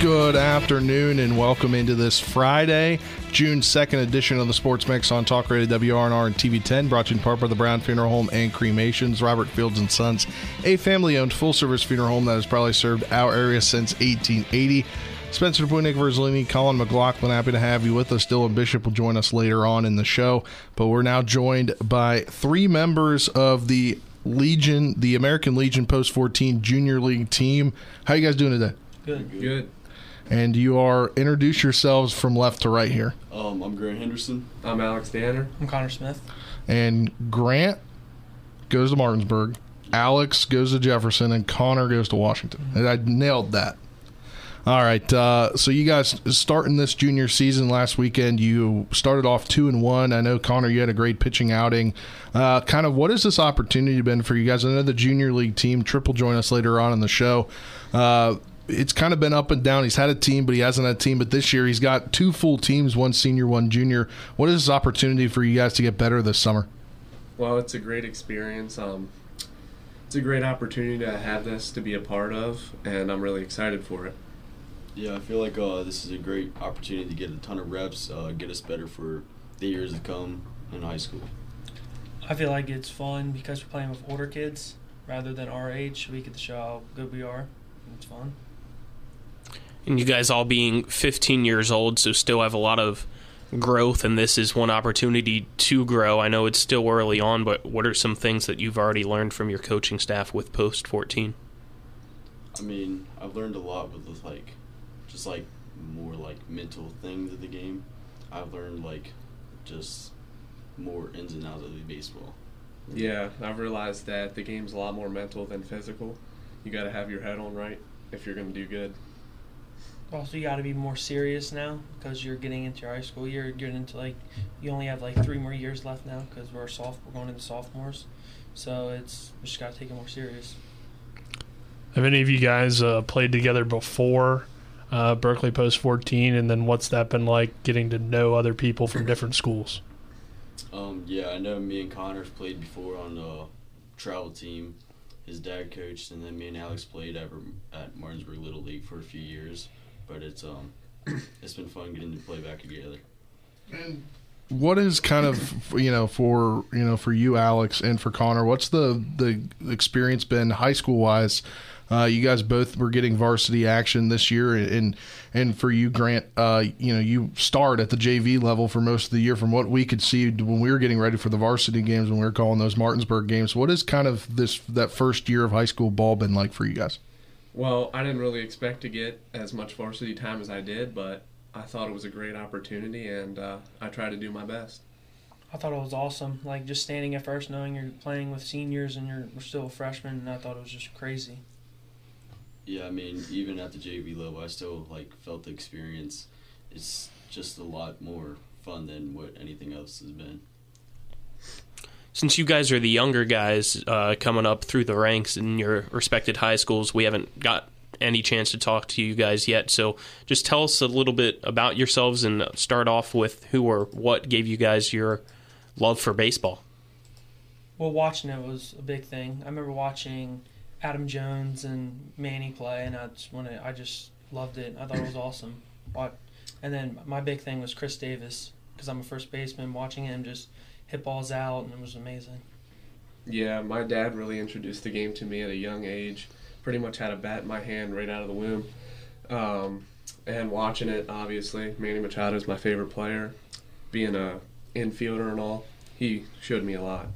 Good afternoon and welcome into this Friday, June 2nd edition of the Sports Mix on Talk Radio WRNR and TV10, brought to you in part by the Brown Funeral Home and Cremations, Robert Fields and Sons, a family-owned full-service funeral home that has probably served our area since 1880. Spencer DuPuis, Nick Verzolini, Colin McLaughlin, happy to have you with us. Dylan Bishop will join us later on in the show, but we're now joined by three members of the Legion, the American Legion Post 14 Junior League team. How you guys doing today? Good. Good. And you are introduce yourselves from left to right here. Um, I'm Grant Henderson. I'm Alex Danner. I'm Connor Smith. And Grant goes to Martinsburg, Alex goes to Jefferson, and Connor goes to Washington. And I nailed that. All right. Uh, so you guys starting this junior season last weekend, you started off two and one. I know Connor, you had a great pitching outing. Uh, kind of, what has this opportunity been for you guys? I know the junior league team. Tripp'll join us later on in the show. Uh, it's kind of been up and down. He's had a team, but he hasn't had a team. But this year, he's got two full teams, one senior, one junior. What is this opportunity for you guys to get better this summer? Well, it's a great experience. Um, it's a great opportunity to have this to be a part of, and I'm really excited for it. Yeah, I feel like uh, this is a great opportunity to get a ton of reps, uh, get us better for the years to come in high school. I feel like it's fun because we're playing with older kids rather than our age. We get to show how good we are. It's fun and you guys all being 15 years old, so still have a lot of growth, and this is one opportunity to grow. I know it's still early on, but what are some things that you've already learned from your coaching staff with Post 14? I mean, I've learned a lot with like, just like more like mental things of the game. I've learned like just more ins and outs of the baseball. Yeah, I've realized that the game's a lot more mental than physical. You got to have your head on right if you're going to do good. Also, you got to be more serious now because you're getting into your high school year. You're getting into like you only have like three more years left now because we're soft. We're going into sophomores, so it's we just got to take it more serious. Have any of you guys uh, played together before uh, Berkeley Post 14, and then what's that been like getting to know other people from different schools? Um, yeah, I know me and Connors played before on the travel team. His dad coached, and then me and Alex played at, at Martinsburg Little League for a few years but it's um it's been fun getting to play back together. And what is kind of you know for you know for you Alex and for Connor what's the the experience been high school wise uh, you guys both were getting varsity action this year and and for you Grant uh, you know you start at the JV level for most of the year. From what we could see when we were getting ready for the varsity games when we were calling those Martinsburg games what is kind of this that first year of high school ball been like for you guys well, I didn't really expect to get as much varsity time as I did, but I thought it was a great opportunity, and uh, I tried to do my best. I thought it was awesome. Like just standing at first, knowing you're playing with seniors and you're still a freshman, and I thought it was just crazy. Yeah, I mean, even at the JV level, I still like felt the experience. It's just a lot more fun than what anything else has been since you guys are the younger guys uh, coming up through the ranks in your respected high schools, we haven't got any chance to talk to you guys yet. So just tell us a little bit about yourselves and start off with who or what gave you guys your love for baseball. Well, watching it was a big thing. I remember watching Adam Jones and Manny play, and I just wanted, I just loved it. I thought it was awesome. And then my big thing was Chris Davis because I'm a first baseman. Watching him just hit balls out, and it was amazing. Yeah, my dad really introduced the game to me at a young age. Pretty much had a bat in my hand right out of the womb. Um, and watching it, obviously, Manny Machado is my favorite player. Being a infielder and all, he showed me a lot.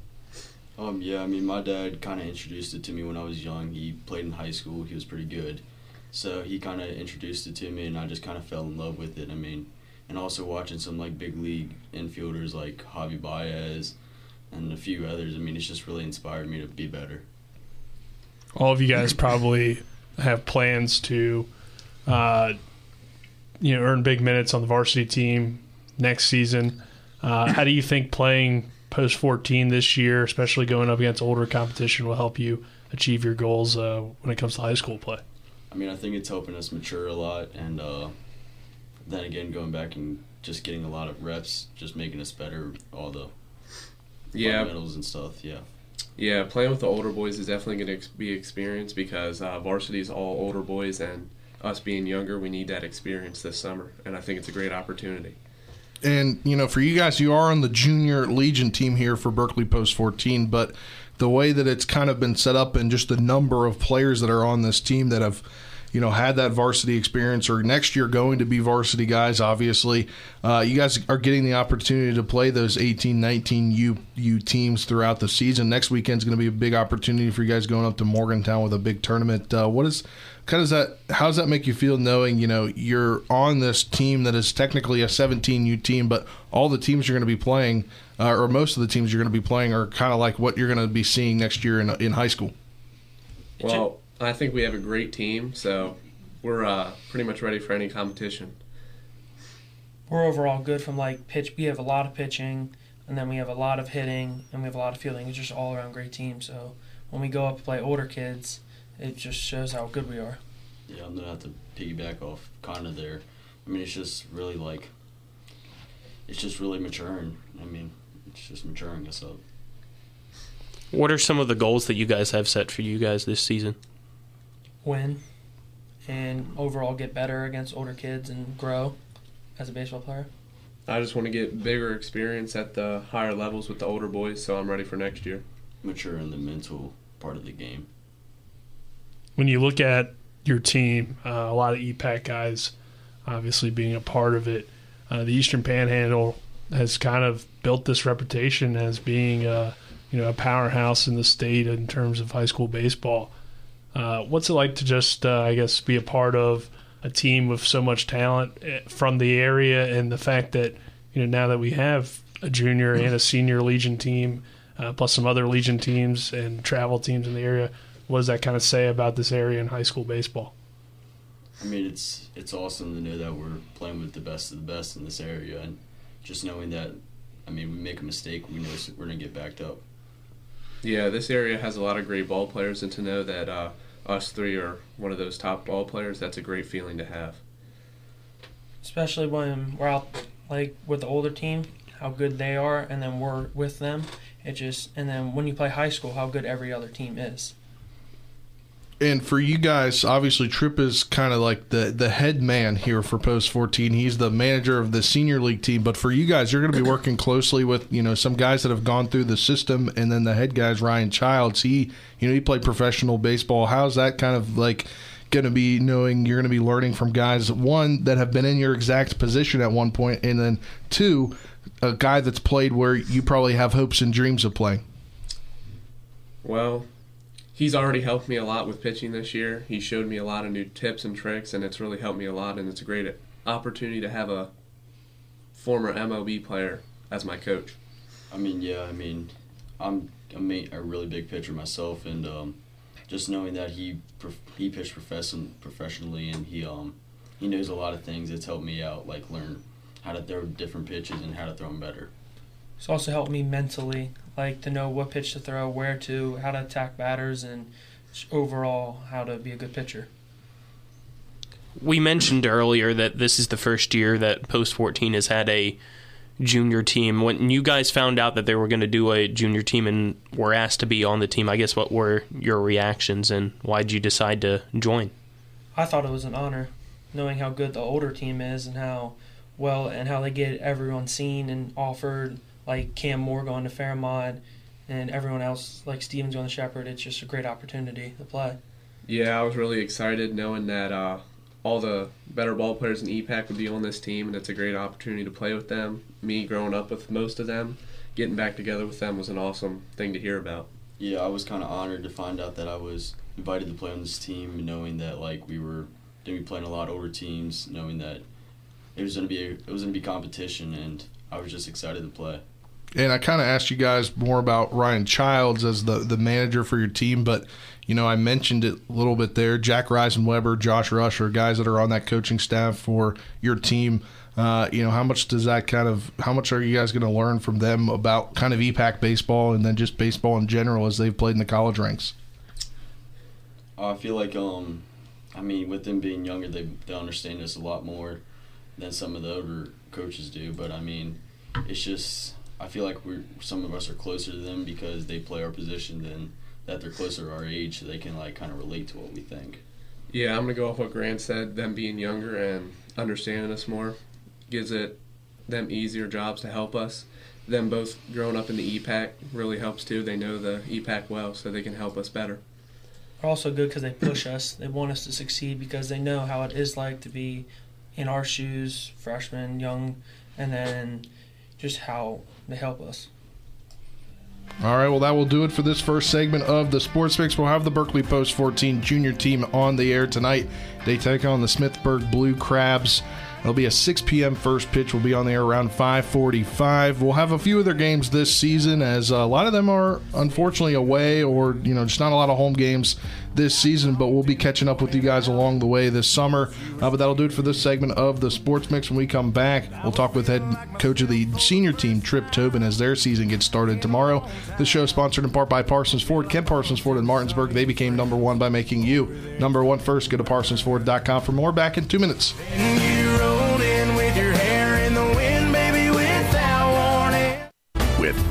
Um, yeah, I mean, my dad kind of introduced it to me when I was young. He played in high school. He was pretty good. So he kind of introduced it to me, and I just kind of fell in love with it. I mean, and also watching some like big league infielders like Javi Baez and a few others. I mean, it's just really inspired me to be better. All of you guys probably have plans to, uh, you know, earn big minutes on the varsity team next season. Uh, how do you think playing post 14 this year, especially going up against older competition, will help you achieve your goals uh, when it comes to high school play? I mean, I think it's helping us mature a lot, and uh, then again, going back and just getting a lot of reps, just making us better, all the Yeah, fundamentals and stuff. Yeah. yeah. Playing with the older boys is definitely going to ex- be experience because uh, varsity is all older boys, and us being younger, we need that experience this summer, and I think it's a great opportunity. And you know, for you guys, you are on the junior legion team here for Berkeley Post 14, but the way that it's kind of been set up and just the number of players that are on this team that have you know had that varsity experience or next year going to be varsity guys obviously uh, you guys are getting the opportunity to play those 18 19 u u teams throughout the season. Next weekend's going to be a big opportunity for you guys going up to morgantown with a big tournament. Uh, what is kind of that how does that make you feel knowing you know you're on this team that is technically a 17 u team but all the teams you're going to be playing uh, or most of the teams you're going to be playing are kind of like what you're going to be seeing next year in, in high school? Well, I think we have a great team, so we're uh, pretty much ready for any competition. We're overall good from like pitch. We have a lot of pitching, and then we have a lot of hitting, and we have a lot of fielding. It's just all around great team. So when we go up and play older kids, it just shows how good we are. Yeah, I'm gonna have to piggyback off kind of there. I mean, it's just really like, it's just really maturing. I mean, it's just maturing us up. What are some of the goals that you guys have set for you guys this season? Win, and overall get better against older kids and grow as a baseball player. I just want to get bigger experience at the higher levels with the older boys, so I'm ready for next year. Mature in the mental part of the game. when you look at your team, uh, a lot of EPAC guys obviously being a part of it, uh, the Eastern Panhandle has kind of built this reputation as being a, you know a powerhouse in the state in terms of high school baseball. Uh, what's it like to just uh, I guess be a part of a team with so much talent eh, from the area and the fact that you know now that we have a junior and a senior Legion team, uh, plus some other Legion teams and travel teams in the area what does that kind of say about this area in high school baseball? I mean, it's it's awesome to know that we're playing with the best of the best in this area, and just knowing that, I mean, we make a mistake, we know we're gonna get backed up. Yeah, this area has a lot of great ball players, and to know that uh, us three are one of those top ball players, that's a great feeling to have. especially when we're out like with the older team, how good they are, and then we're with them. It just and then when you play high school, how good every other team is. And for you guys, obviously Tripp is kind of like the the head man here for Post 14. He's the manager of the senior league team. But for you guys, you're going to be working closely with you know some guys that have gone through the system, and then the head guys Ryan Childs. He you know he played professional baseball. How's that kind of like? Going to be knowing you're going to be learning from guys one that have been in your exact position at one point, and then two, a guy that's played where you probably have hopes and dreams of playing. Well, he's already helped me a lot with pitching this year. He showed me a lot of new tips and tricks, and it's really helped me a lot. And it's a great opportunity to have a former MLB player as my coach. I mean, yeah, I mean, I'm ma- a really big pitcher myself, and um, just knowing that he he pitched profession- professionally and he um he knows a lot of things. It's helped me out, like learn how to throw different pitches and how to throw them better. It's also helped me mentally, like to know what pitch to throw, where to, how to attack batters, and overall how to be a good pitcher. We mentioned earlier that this is the first year that Post 14 has had a junior team. When you guys found out that they were going to do a junior team and were asked to be on the team, I guess what were your reactions and why did you decide to join? I thought it was an honor, knowing how good the older team is and how well and how they get everyone seen and offered, like Cam Moore going to Fairmont and everyone else, like Stevens going to Shepherd. It's just a great opportunity to play. Yeah, I was really excited knowing that uh, all the better ball players in EPAC would be on this team, and it's a great opportunity to play with them. Me growing up with most of them, getting back together with them was an awesome thing to hear about. Yeah, I was kind of honored to find out that I was invited to play on this team, knowing that like we were going to be playing a lot older teams, knowing that it was going to be a, it was going to be competition, and I was just excited to play. And I kind of asked you guys more about Ryan Childs as the the manager for your team, but you know I mentioned it a little bit there. Jack Reisenweber, Josh Rush are guys that are on that coaching staff for your team. Uh, you know, how much does that kind of how much are you guys going to learn from them about kind of EPAC baseball and then just baseball in general as they've played in the college ranks? I feel like um, I mean, with them being younger, they they understand us a lot more than some of the older coaches do. But I mean, it's just I feel like we're some of us are closer to them because they play our position than that they're closer to our age, so they can like kind of relate to what we think. Yeah, I'm gonna go off what Grant said. Them being younger and understanding us more gives it them easier jobs to help us. Them both growing up in the EPAC really helps too. They know the EPAC well, so they can help us better. Are also good because they push us. They want us to succeed because they know how it is like to be in our shoes, freshmen, young, and then just how they help us. All right, well, that will do it for this first segment of the Sports Mix. We'll have the Berkeley Post 14 junior team on the air tonight. They take on the Smithburg Blue Crabs. It'll be a 6 p.m. first pitch. We'll be on the air around 5:45. We'll have a few of their games this season, as a lot of them are unfortunately away, or you know, just not a lot of home games this season. But we'll be catching up with you guys along the way this summer. Uh, but that'll do it for this segment of the Sports Mix. When we come back, we'll talk with head coach of the senior team, Tripp Tobin, as their season gets started tomorrow. This show is sponsored in part by Parsons Ford. Kent Parsons Ford in Martinsburg. They became number one by making you number one first. Go to ParsonsFord.com for more. Back in two minutes.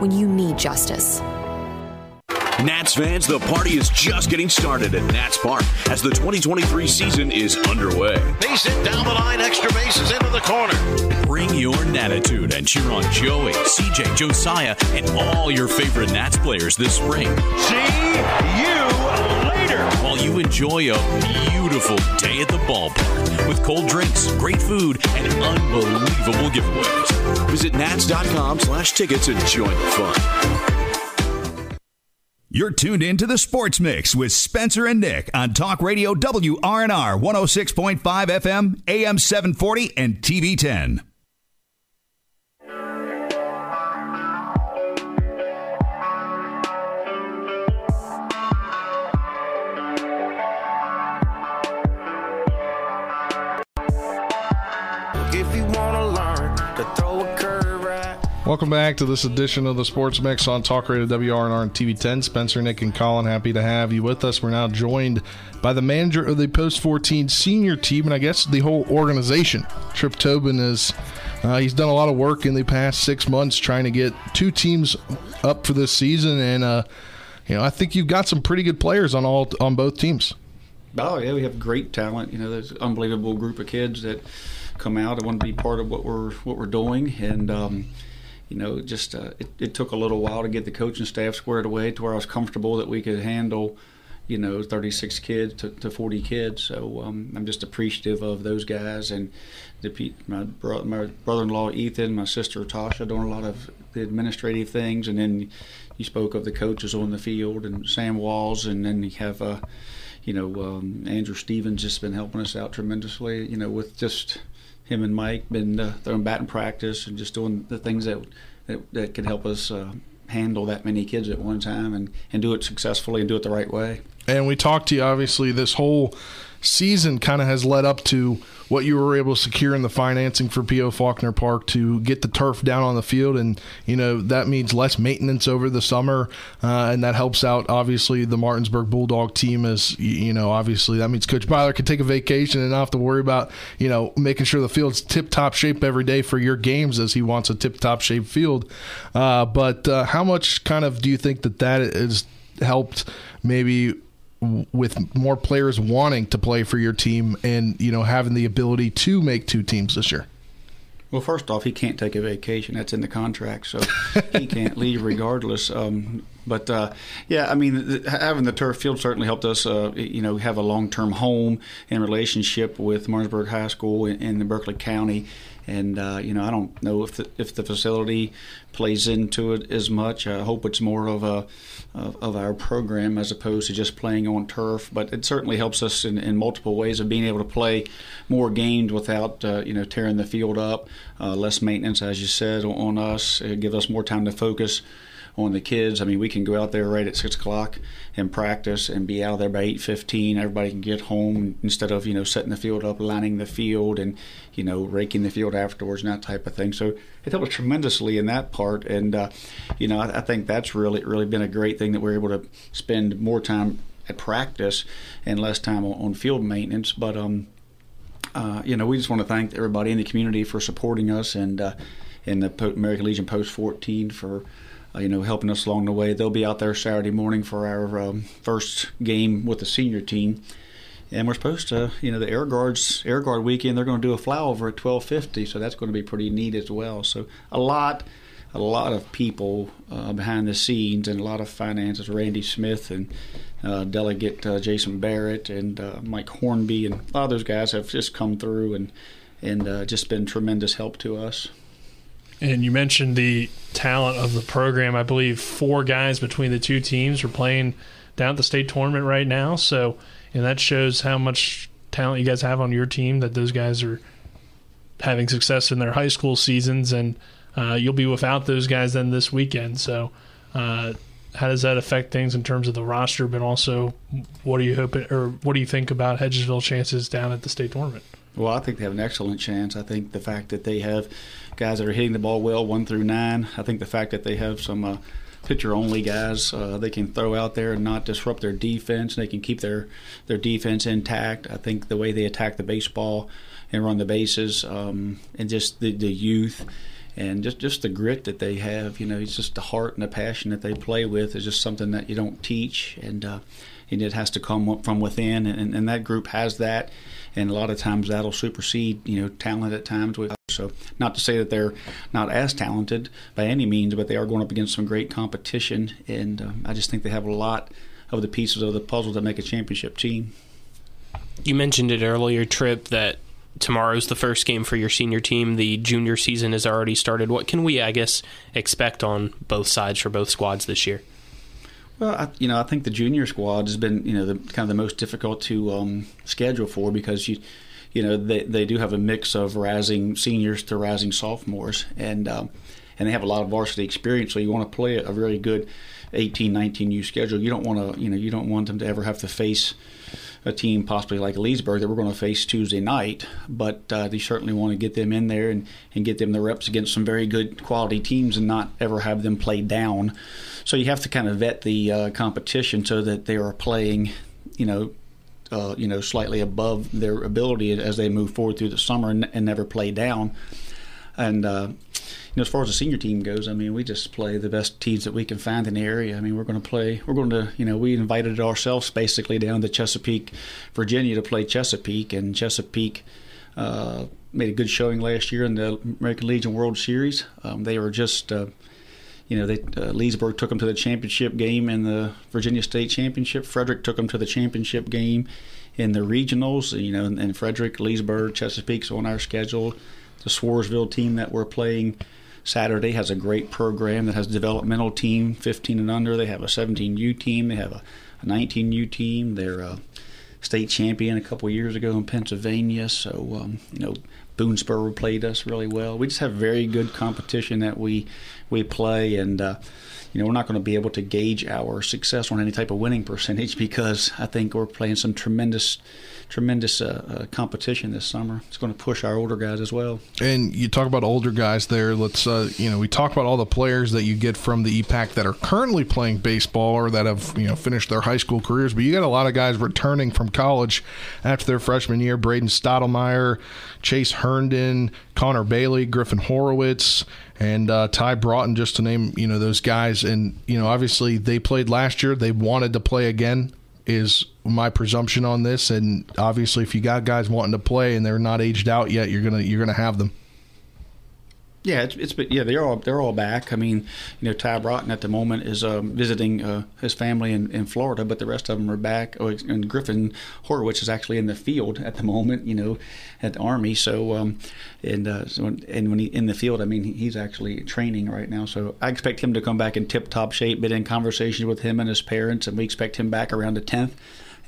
when you need justice. Nats fans, the party is just getting started at Nats Park as the 2023 season is underway. They sit down the line, extra bases into the corner. Bring your Natitude and cheer on Joey, CJ, Josiah, and all your favorite Nats players this spring. See you later. While you enjoy a beautiful day at the ballpark with cold drinks, great food, and unbelievable giveaways. Visit nats.com slash tickets and join the fun. You're tuned in to the Sports Mix with Spencer and Nick on Talk Radio WRNR 106.5 FM, AM 740, and TV 10. Welcome back to this edition of the Sports Mix on Talk Radio WRNR and TV 10. Spencer, Nick, and Colin, happy to have you with us. We're now joined by the manager of the Post 14 senior team, and I guess the whole organization. Tripp Tobin is. Uh, he's done a lot of work in the past six months trying to get two teams up for this season, and uh, you know I think you've got some pretty good players on all on both teams. Oh yeah, we have great talent. You know, there's an unbelievable group of kids that come out and want to be part of what we're what we're doing, and um, you know, just uh, it, it, took a little while to get the coaching staff squared away to where I was comfortable that we could handle, you know, 36 kids to, to 40 kids. So um, I'm just appreciative of those guys and the my, bro- my brother-in-law Ethan, my sister Tasha doing a lot of the administrative things, and then you spoke of the coaches on the field and Sam Walls, and then you have uh, you know um, Andrew Stevens just been helping us out tremendously. You know with just him and Mike been uh, throwing batting practice and just doing the things that that, that can help us uh, handle that many kids at one time and, and do it successfully and do it the right way. And we talked to you, obviously, this whole season kind of has led up to what you were able to secure in the financing for P.O. Faulkner Park to get the turf down on the field. And, you know, that means less maintenance over the summer. Uh, and that helps out, obviously, the Martinsburg Bulldog team as, you know, obviously that means Coach Byler can take a vacation and not have to worry about, you know, making sure the field's tip top shape every day for your games as he wants a tip top shape field. Uh, but uh, how much kind of do you think that that has helped maybe with more players wanting to play for your team and you know having the ability to make two teams this year? Well, first off, he can't take a vacation. That's in the contract, so he can't leave regardless. Um, but uh, yeah, I mean, having the turf field certainly helped us, uh, you know, have a long-term home and relationship with Martinsburg High School in the Berkeley County. And uh, you know, I don't know if the, if the facility plays into it as much. I hope it's more of a of, of, our program as opposed to just playing on turf. But it certainly helps us in, in multiple ways of being able to play more games without uh, you know tearing the field up. Uh, less maintenance, as you said, on, on us. It gives us more time to focus on the kids. I mean, we can go out there right at six o'clock and practice and be out there by eight fifteen. Everybody can get home instead of you know setting the field up, lining the field, and you know raking the field afterwards and that type of thing. So it helped tremendously in that part, and uh, you know I, I think that's really really been a great thing that we're able to spend more time at practice and less time on, on field maintenance. But um, uh, you know, we just want to thank everybody in the community for supporting us and uh, in the American Legion Post 14 for uh, you know, helping us along the way. They'll be out there Saturday morning for our um, first game with the senior team. And we're supposed to, you know, the Air Guards Air Guard weekend. They're going to do a flyover at twelve fifty, so that's going to be pretty neat as well. So a lot, a lot of people uh, behind the scenes and a lot of finances. Randy Smith and uh, Delegate uh, Jason Barrett and uh, Mike Hornby and a lot of those guys have just come through and and uh, just been tremendous help to us. And you mentioned the talent of the program. I believe four guys between the two teams are playing down at the state tournament right now. So, and that shows how much talent you guys have on your team. That those guys are having success in their high school seasons, and uh, you'll be without those guys then this weekend. So, uh, how does that affect things in terms of the roster? But also, what do you hope or what do you think about Hedgesville chances down at the state tournament? Well, I think they have an excellent chance. I think the fact that they have guys that are hitting the ball well, one through nine. I think the fact that they have some uh, pitcher only guys uh, they can throw out there and not disrupt their defense. They can keep their their defense intact. I think the way they attack the baseball and run the bases, um, and just the, the youth and just just the grit that they have. You know, it's just the heart and the passion that they play with is just something that you don't teach, and uh, and it has to come from within, and, and that group has that and a lot of times that'll supersede you know talent at times with so not to say that they're not as talented by any means but they are going up against some great competition. And um, i just think they have a lot of the pieces of the puzzle that make a championship team. You mentioned it earlier Tripp that tomorrow's the first game for your senior team. The junior season has already started. What can we i guess expect on both sides for both squads this year well, I, you know, I think the junior squad has been, you know, the kind of the most difficult to um, schedule for because you, you know, they they do have a mix of rising seniors to rising sophomores, and um, and they have a lot of varsity experience. So you want to play a really good 18, 19 U schedule. You don't want to, you know, you don't want them to ever have to face a team possibly like Leesburg that we're going to face Tuesday night, but uh, they certainly want to get them in there and, and get them the reps against some very good quality teams and not ever have them play down. So you have to kind of vet the uh, competition so that they are playing, you know, uh, you know, slightly above their ability as they move forward through the summer and, and never play down. And uh, know, as far as the senior team goes, I mean, we just play the best teams that we can find in the area. I mean, we're going to play. We're going to, you know, we invited ourselves basically down to Chesapeake, Virginia, to play Chesapeake, and Chesapeake. Uh, made a good showing last year in the American Legion World Series. Um, they were just, uh, you know, they uh, Leesburg took them to the championship game in the Virginia State Championship. Frederick took them to the championship game in the regionals. You know, and, and Frederick, Leesburg, Chesapeake's on our schedule. The Swarsville team that we're playing Saturday has a great program that has developmental team, 15 and under. They have a 17U team. They have a, a 19U team. They're a state champion a couple years ago in Pennsylvania. So um, you know, Boonsboro played us really well. We just have very good competition that we we play, and uh, you know we're not going to be able to gauge our success on any type of winning percentage because I think we're playing some tremendous tremendous uh, uh, competition this summer. It's going to push our older guys as well. And you talk about older guys there. Let's uh, you know we talk about all the players that you get from the EPAC that are currently playing baseball or that have you know finished their high school careers. But you got a lot of guys returning from college after their freshman year. Braden Stottlemyre, Chase Herndon, Connor Bailey, Griffin Horowitz and uh, Ty Broughton, just to name you know those guys. And you know, obviously they played last year. They wanted to play again. Is my presumption on this, and obviously, if you got guys wanting to play and they're not aged out yet, you're gonna you're gonna have them. Yeah, it's, it's but yeah they're all they're all back. I mean, you know, Ty Broughton at the moment is um, visiting uh, his family in, in Florida, but the rest of them are back. Oh, and Griffin Horowitz is actually in the field at the moment, you know, at the Army. So, um, and uh, so, and when he in the field, I mean, he's actually training right now. So I expect him to come back in tip top shape. Been in conversations with him and his parents, and we expect him back around the tenth.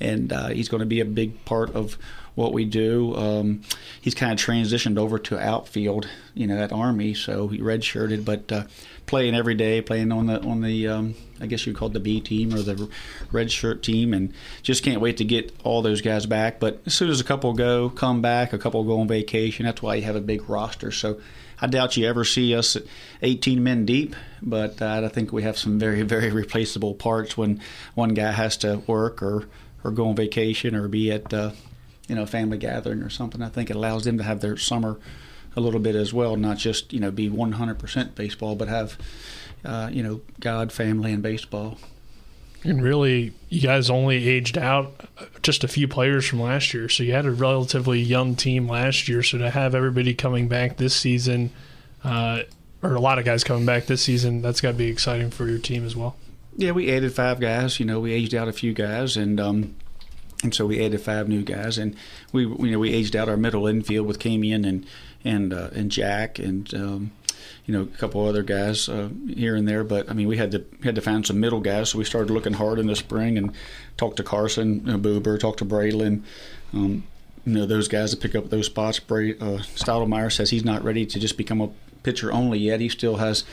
And uh, he's going to be a big part of what we do. Um, he's kind of transitioned over to outfield, you know, at Army, so he redshirted, but uh, playing every day, playing on the on the um, I guess you call it the B team or the red shirt team, and just can't wait to get all those guys back. But as soon as a couple go, come back, a couple go on vacation. That's why you have a big roster. So. I doubt you ever see us 18 men deep, but uh, I think we have some very, very replaceable parts when one guy has to work or, or go on vacation or be at uh, you know, family gathering or something. I think it allows them to have their summer a little bit as well, not just you know be 100% baseball, but have uh, you know God, family, and baseball. And really, you guys only aged out just a few players from last year, so you had a relatively young team last year. So to have everybody coming back this season, uh, or a lot of guys coming back this season, that's got to be exciting for your team as well. Yeah, we added five guys. You know, we aged out a few guys, and um, and so we added five new guys, and we you know we aged out our middle infield with Camion and and uh, and Jack and um, you know a couple other guys uh, here and there. But I mean we had to had to find some middle guys, so we started looking hard in the spring and talked to Carson know, Buber, talked to Braylon. Um, you know those guys to pick up those spots. Bray, uh, Stottlemyre says he's not ready to just become a pitcher only yet. He still has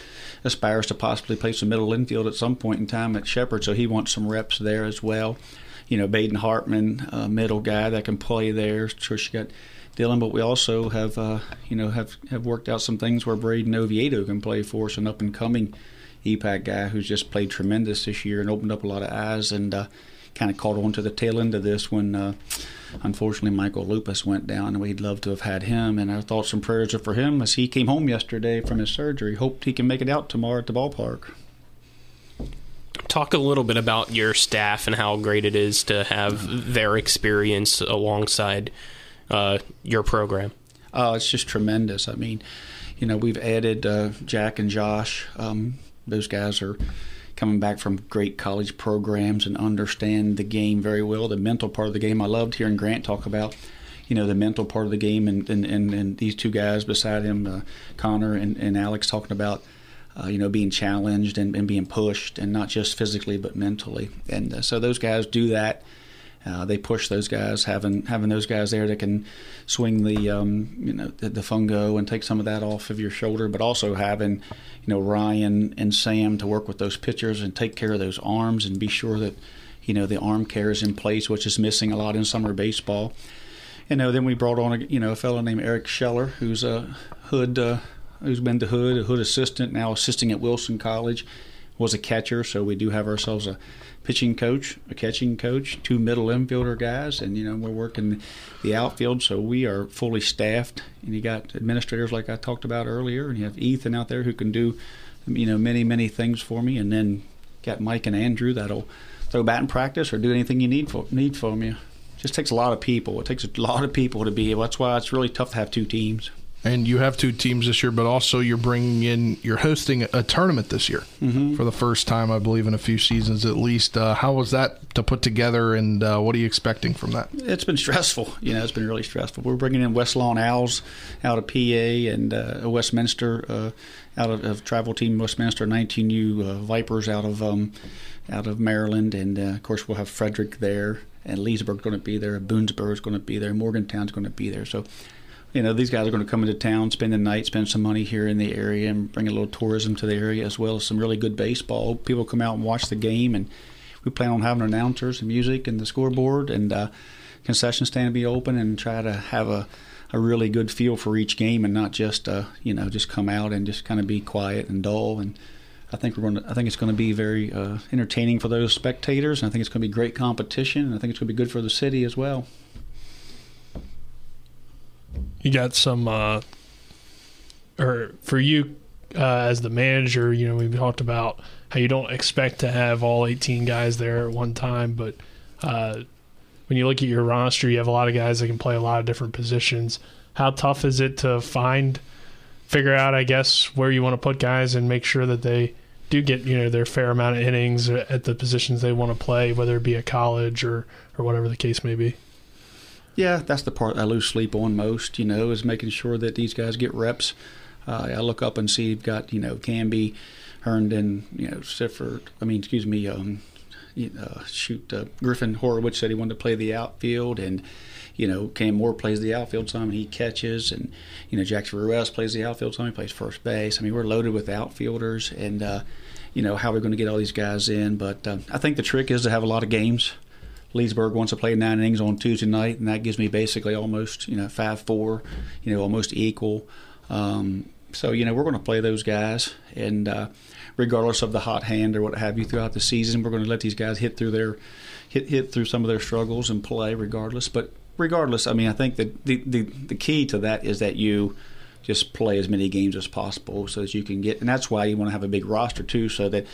aspires to possibly play some middle infield at some point in time at Shepherd, so he wants some reps there as well you know, Baden Hartman, a middle guy that can play there. Trish got Dylan, but we also have, uh, you know, have, have worked out some things where Braden Oviedo can play for us, an up and coming EPAC guy who's just played tremendous this year and opened up a lot of eyes and uh, kind of caught on to the tail end of this when, uh, unfortunately, Michael Lupus went down, and we'd love to have had him. And our thoughts and prayers are for him as he came home yesterday from his surgery. Hoped he can make it out tomorrow at the ballpark talk a little bit about your staff and how great it is to have their experience alongside uh, your program. Oh, it's just tremendous. I mean, you know, we've added uh, Jack and Josh. Um, those guys are coming back from great college programs and understand the game very well. The mental part of the game. I loved hearing Grant talk about, you know, the mental part of the game, and and, and, and these two guys beside him, uh, Connor and, and Alex, talking about uh, you know, being challenged and, and, being pushed, and not just physically but mentally. And uh, so those guys do that. Uh, they push those guys, having having those guys there that can swing the um, you know the, the, fungo and take some of that off of your shoulder, but also having you know Ryan and Sam to work with those pitchers and take care of those arms and be sure that you know the arm care is in place, which is missing a lot in summer baseball. You know, then we brought on a you know a fellow named Eric Scheller, who's a Hood uh, who's been the Hood, a Hood assistant, now assisting at Wilson College, was a catcher. So we do have ourselves a pitching coach, a catching coach, two middle infielder guys, and you know we're working the outfield. So we are fully staffed, and you got administrators like I talked about earlier, and you have Ethan out there who can do you know many many things for me, and then got Mike and Andrew that'll throw batting practice or do anything you need for need from you. It just takes a lot of people. It takes a lot of people to be. That's why it's really tough to have two teams. And you have two teams this year, but also you're bringing in, you're hosting a tournament this year Mhm. for the first time, I believe, in a few seasons at least. Uh, how was that to put together, and uh, what are you expecting from that? It's been stressful. You know, it's been really stressful. We're bringing in West Lawn Owls out of PA and uh, Westminster uh, out of, of travel team Westminster, 19U uh, Vipers out of um, out of Maryland, and uh, of course we'll have Frederick there, and Leesburg's going to be there, Boonsboro's going to be there, Morgantown's going to be there. So. You know, these guys are going to come into town, spend the night, spend some money here in the area, and bring a little tourism to the area as well as some really good baseball. People come out and watch the game, and we plan on having announcers and music and the scoreboard and uh, concession stand be open and try to have a, a really good feel for each game and not just uh, you know just come out and just kind of be quiet and dull and I think we're going to, I think it's going to be very uh, entertaining for those spectators and I think it's going to be great competition and I think it's going to be good for the city as well. You got some uh or for you uh, as the manager you know we talked about how you don't expect to have all 18 guys there at one time but uh when you look at your roster you have a lot of guys that can play a lot of different positions. How tough is it to find figure out i guess where you want to put guys and make sure that they do get you know their fair amount of innings at the positions they want to play whether it be at college or or whatever the case may be Yeah, that's the part I lose sleep on most. You know, is making sure that these guys get reps. Uh, I look up and see you've got you know Canby, Herndon, you know Sifford. I mean, excuse me, um, uh, shoot uh, Griffin Horowitz said he wanted to play the outfield, and you know Cam Moore plays the outfield some, and he catches, and you know Jackson Ruiz plays the outfield some, he plays first base. I mean, we're loaded with outfielders, and uh, you know how we're going to get all these guys in. But uh, I think the trick is to have a lot of games. Leesburg wants to play nine innings on Tuesday night, and that gives me basically almost you know five four, you know almost equal. Um, so you know we're going to play those guys, and uh, regardless of the hot hand or what have you throughout the season, we're going to let these guys hit through their hit hit through some of their struggles and play regardless. But regardless, I mean I think that the the, the key to that is that you just play as many games as possible so that you can get and that's why you want to have a big roster too so that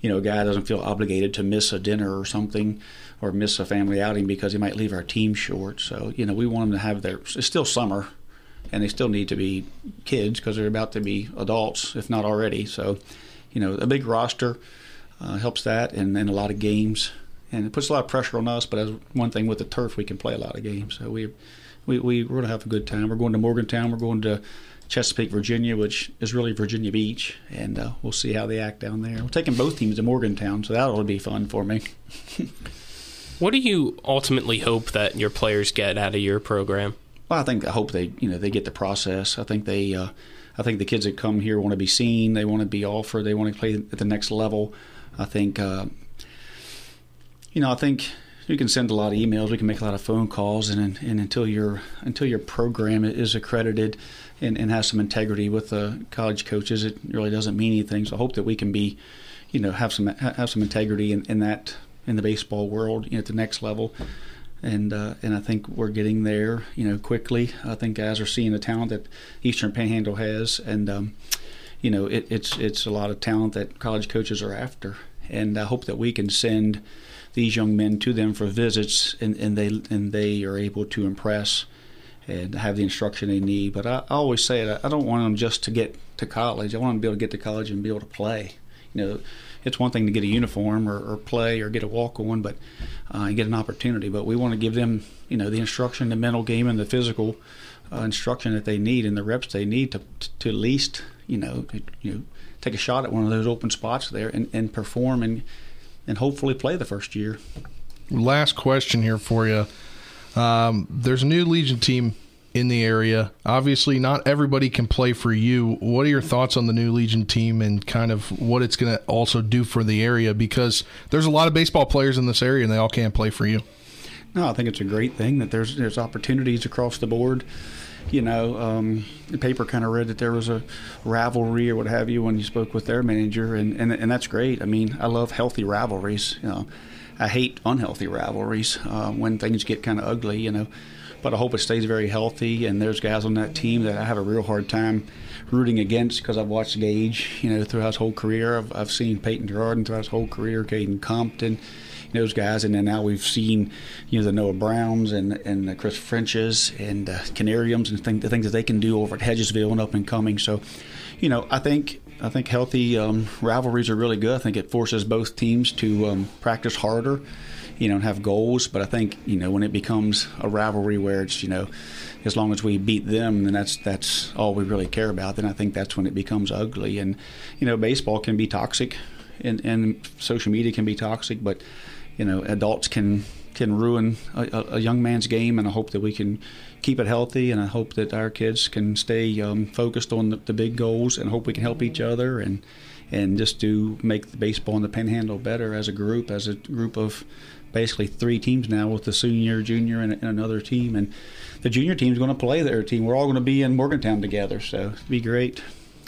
you know a guy doesn't feel obligated to miss a dinner or something or miss a family outing because he might leave our team short. So you know we want them to have their it's still summer and they still need to be kids because they're about to be adults if not already. So you know a big roster uh, helps that and then a lot of games. And it puts a lot of pressure on us but as one thing with the turf we can play a lot of games. So we we, we we're going to have a good time. We're going to morgantown. We're going to Chesapeake, Virginia, which is really Virginia Beach, and uh, we'll see how they act down there. We're taking both teams to Morgantown, so that'll be fun for me. What do you ultimately hope that your players get out of your program? Well, I think I hope they you know they get the process. I think they uh, I think the kids that come here want to be seen. They want to be offered. They want to play at the next level. I think uh, you know I think we can send a lot of emails. We can make a lot of phone calls, and and until your until your program is accredited and, and has some integrity with the college coaches, it really doesn't mean anything. So I hope that we can be you know have some have some integrity in, in that in the baseball world you know, at the next level and uh, and I think we're getting there, you know, quickly. I think guys are seeing the talent that Eastern Panhandle has, and um, you know, it, it's it's a lot of talent that college coaches are after, and I hope that we can send these young men to them for visits, and, and they and they are able to impress and have the instruction they need. But I, I always say it, I don't want them just to get to college. I want them to be able to get to college and be able to play. You know, it's one thing to get a uniform or, or play or get a walk on, but uh, and get an opportunity. But we want to give them, you know, the instruction, the mental game, and the physical uh, instruction that they need and the reps they need to to at least, you know, to, you know, take a shot at one of those open spots there and, and perform and and hopefully play the first year. Last question here for you. Um, there's a new Legion team in the area. Obviously, not everybody can play for you. What are your thoughts on the new Legion team and kind of what it's going to also do for the area? Because there's a lot of baseball players in this area and they all can't play for you. No, I think it's a great thing that there's there's opportunities across the board. You know, um, the paper kind of read that there was a rivalry or what have you when you spoke with their manager, and, and and that's great. I mean, I love healthy rivalries. You know, I hate unhealthy rivalries uh, when things get kind of ugly. You know, but I hope it stays very healthy. And there's guys on that team that I have a real hard time rooting against because I've watched Gage, you know, throughout his whole career. I've, I've seen Peyton Gerardin throughout his whole career, Caden Compton, those guys. And then now we've seen, you know, the Noah Browns and and the Chris Frenches and uh, Canariums and things, the things that they can do over at Hedgesville and up and coming. So, you know, I think I think healthy um, rivalries are really good. I think it forces both teams to um, practice harder, you know, and have goals. But I think you know when it becomes a rivalry where it's you know, as long as we beat them, then that's that's all we really care about. Then I think that's when it becomes ugly. And you know, baseball can be toxic, and and social media can be toxic, but you know, adults can can ruin a, a young man's game. And I hope that we can keep it healthy, and I hope that our kids can stay um, focused on the, the, big goals, and hope we can help each other and and just do make the baseball and the Panhandle better as a group, as a group of basically three teams now with the senior, junior, and, and another team, and the junior team is going to play their team. We're all going to be in Morgantown together, so it'll be great.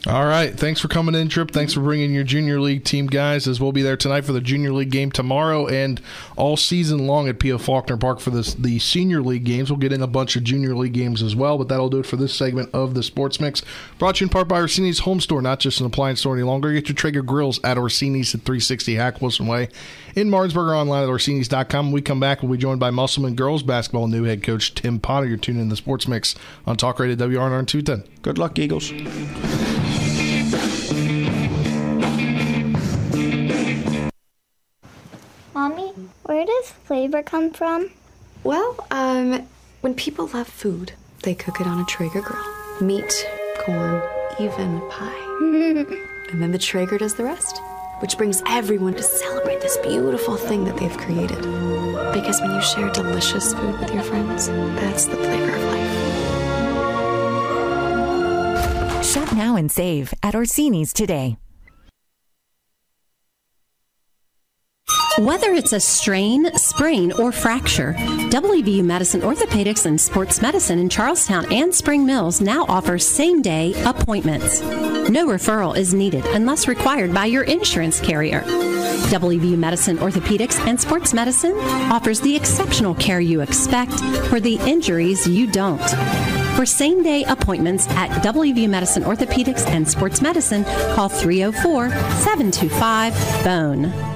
All right. Thanks for coming in, Tripp. Thanks for bringing your junior league team, guys, as we'll be there tonight for the junior league game tomorrow and all season long at P.O. Faulkner Park for this, the senior league games. We'll get in a bunch of junior league games as well, but that'll do it for this segment of the Sports Mix. Brought to you in part by Orsini's Home Store, not just an appliance store any longer. Get your Traeger grills at Orsini's at 360 Hack Wilson Way in Martinsburg or online at Orsini's.com. When we come back, we'll be joined by Musselman girls basketball new head coach Tim Potter. You're tuning in the Sports Mix on Talk Radio WRNR 210. Good luck, Eagles. Mommy, where does flavor come from? Well, um, when people love food, they cook it on a Traeger grill. Meat, corn, even pie. and then the Traeger does the rest, which brings everyone to celebrate this beautiful thing that they've created. Because when you share delicious food with your friends, that's the flavor of life. Shop now and save at Orsini's today. Whether it's a strain, sprain, or fracture, WVU Medicine Orthopedics and Sports Medicine in Charles Town and Spring Mills now offers same day appointments. No referral is needed unless required by your insurance carrier. WVU Medicine Orthopedics and Sports Medicine offers the exceptional care you expect for the injuries you don't. For same day appointments at WVU Medicine Orthopedics and Sports Medicine, call 304 725 BONE.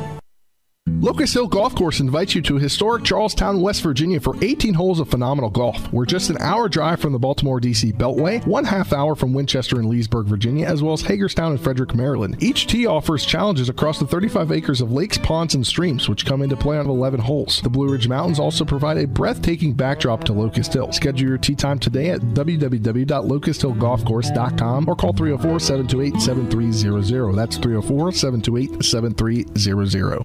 Locust Hill Golf Course invites you to historic Charles Town, West Virginia for 18 holes of phenomenal golf. We're just an hour drive from the Baltimore DC Beltway, one half hour from Winchester and Leesburg, Virginia, as well as Hagerstown and Frederick, Maryland. Each tee offers challenges across the 35 acres of lakes, ponds, and streams, which come into play on 11 holes. The Blue Ridge Mountains also provide a breathtaking backdrop to Locust Hill. Schedule your tee time today at www.locusthillgolfcourse.com or call 304 728 7300. That's 304 728 7300.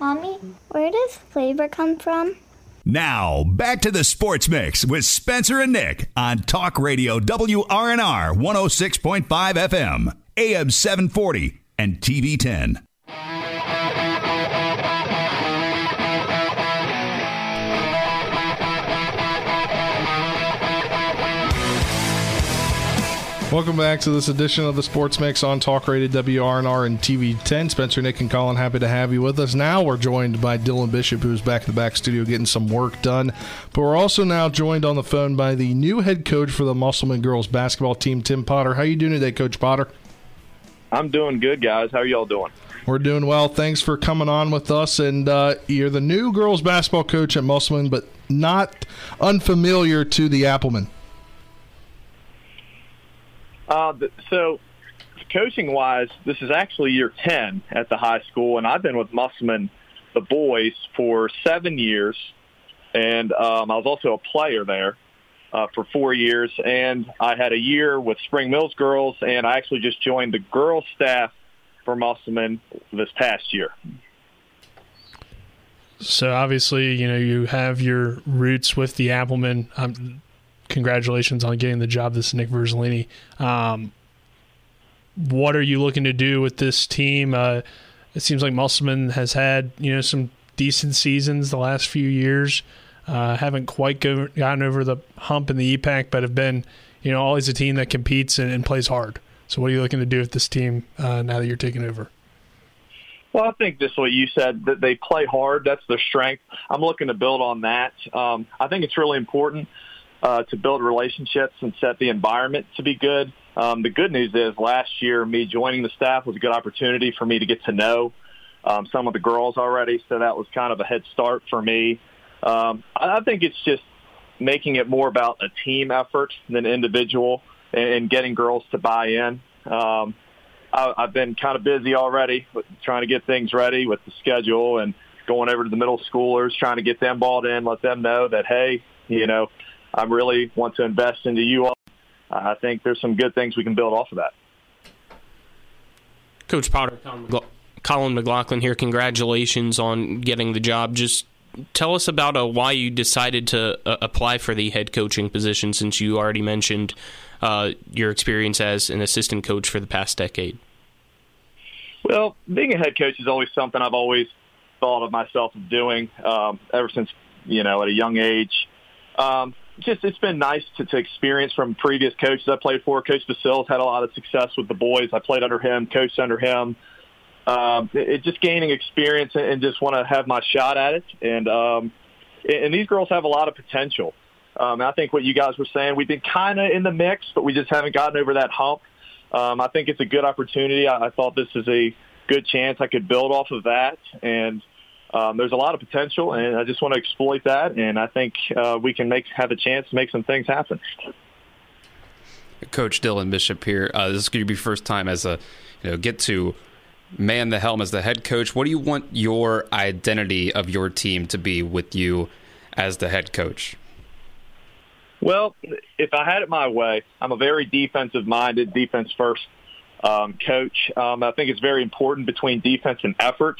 Mommy, where does flavor come from? Now, back to the Sports Mix with Spencer and Nick on Talk Radio WRNR 106.5 FM, AM 740, and TV 10. Welcome back to this edition of the Sports Mix on Talk Radio WRNR and TV 10. Spencer, Nick, and Colin, happy to have you with us. Now we're joined by Dylan Bishop, who's back in the back studio getting some work done. But we're also now joined on the phone by the new head coach for the Musselman girls basketball team, Tim Potter. How you doing today, Coach Potter? I'm doing good, guys. How are y'all doing? We're doing well. Thanks for coming on with us. And uh, you're the new girls basketball coach at Musselman, but not unfamiliar to the Applemen. Uh, so, coaching wise, this is actually year 10 at the high school, and I've been with Musselman, the boys, for seven years. And um, I was also a player there uh, for four years. And I had a year with Spring Mills girls, and I actually just joined the girls staff for Musselman this past year. So obviously, you know, you have your roots with the Applemen. Um, congratulations on getting the job. This is Nick Verzolini. Um, what are you looking to do with this team? Uh, it seems like Musselman has had you know some decent seasons the last few years. Uh, haven't quite go, gotten over the hump in the EPAC, but have been you know always a team that competes and, and plays hard. So, what are you looking to do with this team uh, now that you're taking over? Well, I think just what you said that they play hard. That's their strength. I'm looking to build on that. Um, I think it's really important uh, to build relationships and set the environment to be good. Um, the good news is last year, me joining the staff was a good opportunity for me to get to know um, some of the girls already. So that was kind of a head start for me. Um, I think it's just making it more about a team effort than individual and, and getting girls to buy in. Um, I, I've been kind of busy already with trying to get things ready with the schedule and going over to the middle schoolers, trying to get them bought in, let them know that, hey, you know, I really want to invest into you all. I think there's some good things we can build off of that. Coach Potter, Colin McLaughlin here. Congratulations on getting the job. Just tell us about uh, why you decided to uh, apply for the head coaching position since you already mentioned uh, your experience as an assistant coach for the past decade. Well, being a head coach is always something I've always thought of myself of doing um, ever since, you know, at a young age. Um, just it's been nice to, to experience from previous coaches I played for. Coach Vasil's had a lot of success with the boys. I played under him, coached under him. Um, it, it just gaining experience and, and just want to have my shot at it. And um, and these girls have a lot of potential. Um, I think what you guys were saying, we've been kind of in the mix, but we just haven't gotten over that hump. Um, I think it's a good opportunity. I, I thought this is a good chance I could build off of that, and um, there's a lot of potential, and I just want to exploit that. And I think uh, we can make have a chance to make some things happen. Coach Dylan Bishop here. Uh, this is going to be first time as a you know get to man the helm as the head coach. What do you want your identity of your team to be with you as the head coach? Well, if I had it my way, I'm a very defensive-minded, defense-first um, coach. Um, I think it's very important between defense and effort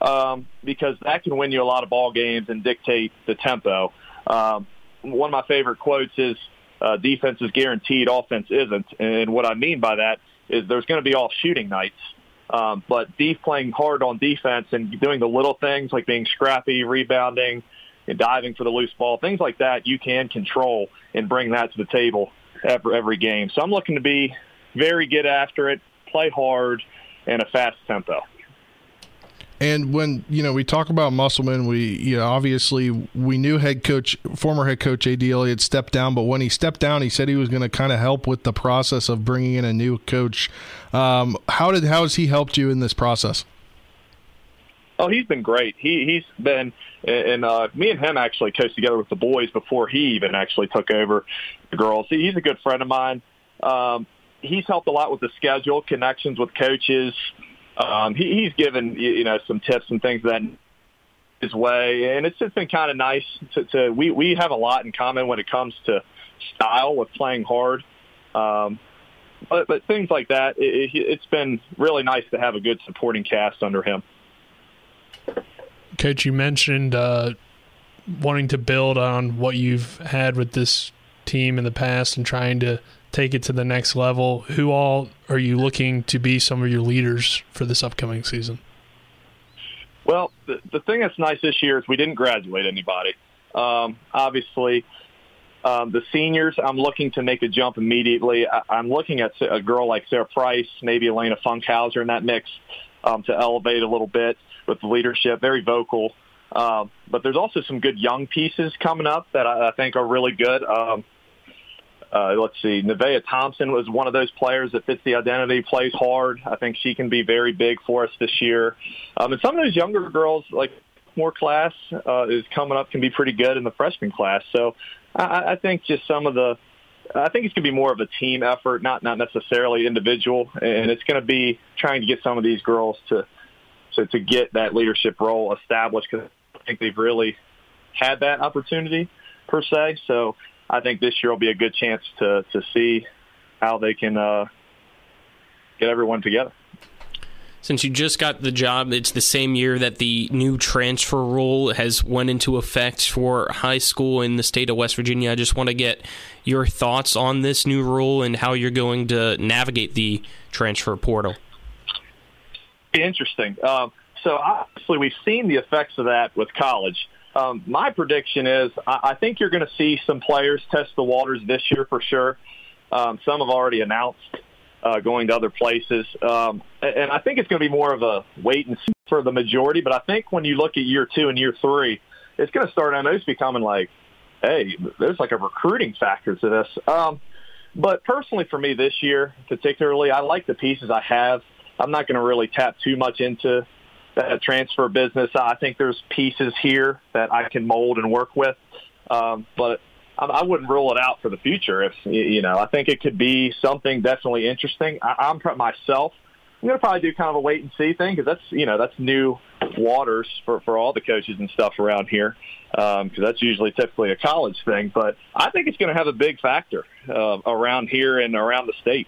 um, because that can win you a lot of ball games and dictate the tempo. Um, one of my favorite quotes is, uh, "Defense is guaranteed, offense isn't." And what I mean by that is there's going to be all shooting nights, um, but Def playing hard on defense and doing the little things like being scrappy, rebounding and diving for the loose ball, things like that, you can control and bring that to the table every, every game. So I'm looking to be very good after it, play hard, and a fast tempo. And when you know we talk about Musselman, we you know obviously we knew head coach, former head coach Ad Elliott stepped down, but when he stepped down, he said he was going to kind of help with the process of bringing in a new coach. Um, how did how has he helped you in this process? Oh, he's been great. He he's been and uh, me and him actually coached together with the boys before he even actually took over the girls. He's a good friend of mine. Um, he's helped a lot with the schedule, connections with coaches. Um, he, he's given you know some tips and things that his way, and it's just been kind of nice to, to we we have a lot in common when it comes to style with playing hard. Um, but, but things like that, it, it, it's been really nice to have a good supporting cast under him. Coach, you mentioned uh, wanting to build on what you've had with this team in the past and trying to take it to the next level. Who all are you looking to be some of your leaders for this upcoming season? Well, the, the thing that's nice this year is we didn't graduate anybody. Um, obviously, um, the seniors, I'm looking to make a jump immediately. I, I'm looking at a girl like Sarah Price, maybe Elena Funkhauser in that mix um, to elevate a little bit with leadership, very vocal. Um, but there's also some good young pieces coming up that I, I think are really good. Um, uh, let's see, Nevaeh Thompson was one of those players that fits the identity, plays hard. I think she can be very big for us this year. Um, and some of those younger girls, like more class uh, is coming up, can be pretty good in the freshman class. So I, I think just some of the, I think it's going to be more of a team effort, not not necessarily individual, and it's going to be trying to get some of these girls to to, to get that leadership role established because I think they've really had that opportunity per se. So I think this year will be a good chance to to see how they can uh, get everyone together. Since you just got the job, it's the same year that the new transfer rule has went into effect for high school in the state of West Virginia. I just want to get your thoughts on this new rule and how you're going to navigate the transfer portal. Interesting. Um, so obviously, we've seen the effects of that with college. Um, my prediction is I, I think you're going to see some players test the waters this year for sure. Um, some have already announced uh, going to other places, um, and I think it's going to be more of a wait and see for the majority. But I think when you look at year two and year three, it's going to start almost becoming like, hey, there's like a recruiting factor to this. Um, but personally, for me this year, particularly, I like the pieces I have. I'm not going to really tap too much into that transfer business. I think there's pieces here that I can mold and work with, um, but I, I wouldn't rule it out for the future. If you know, I think it could be something definitely interesting. I, I'm myself. I'm to probably do kind of a wait and see thing because that's you know that's new waters for for all the coaches and stuff around here because um, that's usually typically a college thing. But I think it's going to have a big factor uh, around here and around the state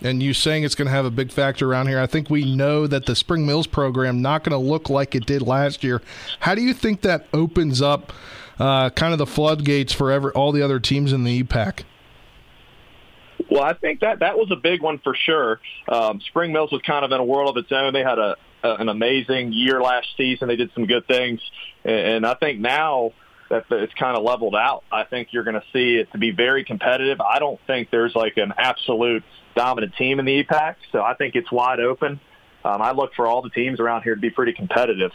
and you saying it's going to have a big factor around here. I think we know that the Spring Mills program not going to look like it did last year. How do you think that opens up uh, kind of the floodgates for every, all the other teams in the EPAC? Well, I think that that was a big one for sure. Um, Spring Mills was kind of in a world of its own. They had a, a an amazing year last season. They did some good things, and, and I think now that it's kind of leveled out. I think you're going to see it to be very competitive. I don't think there's like an absolute dominant team in the EPAC, so I think it's wide open. Um, I look for all the teams around here to be pretty competitive.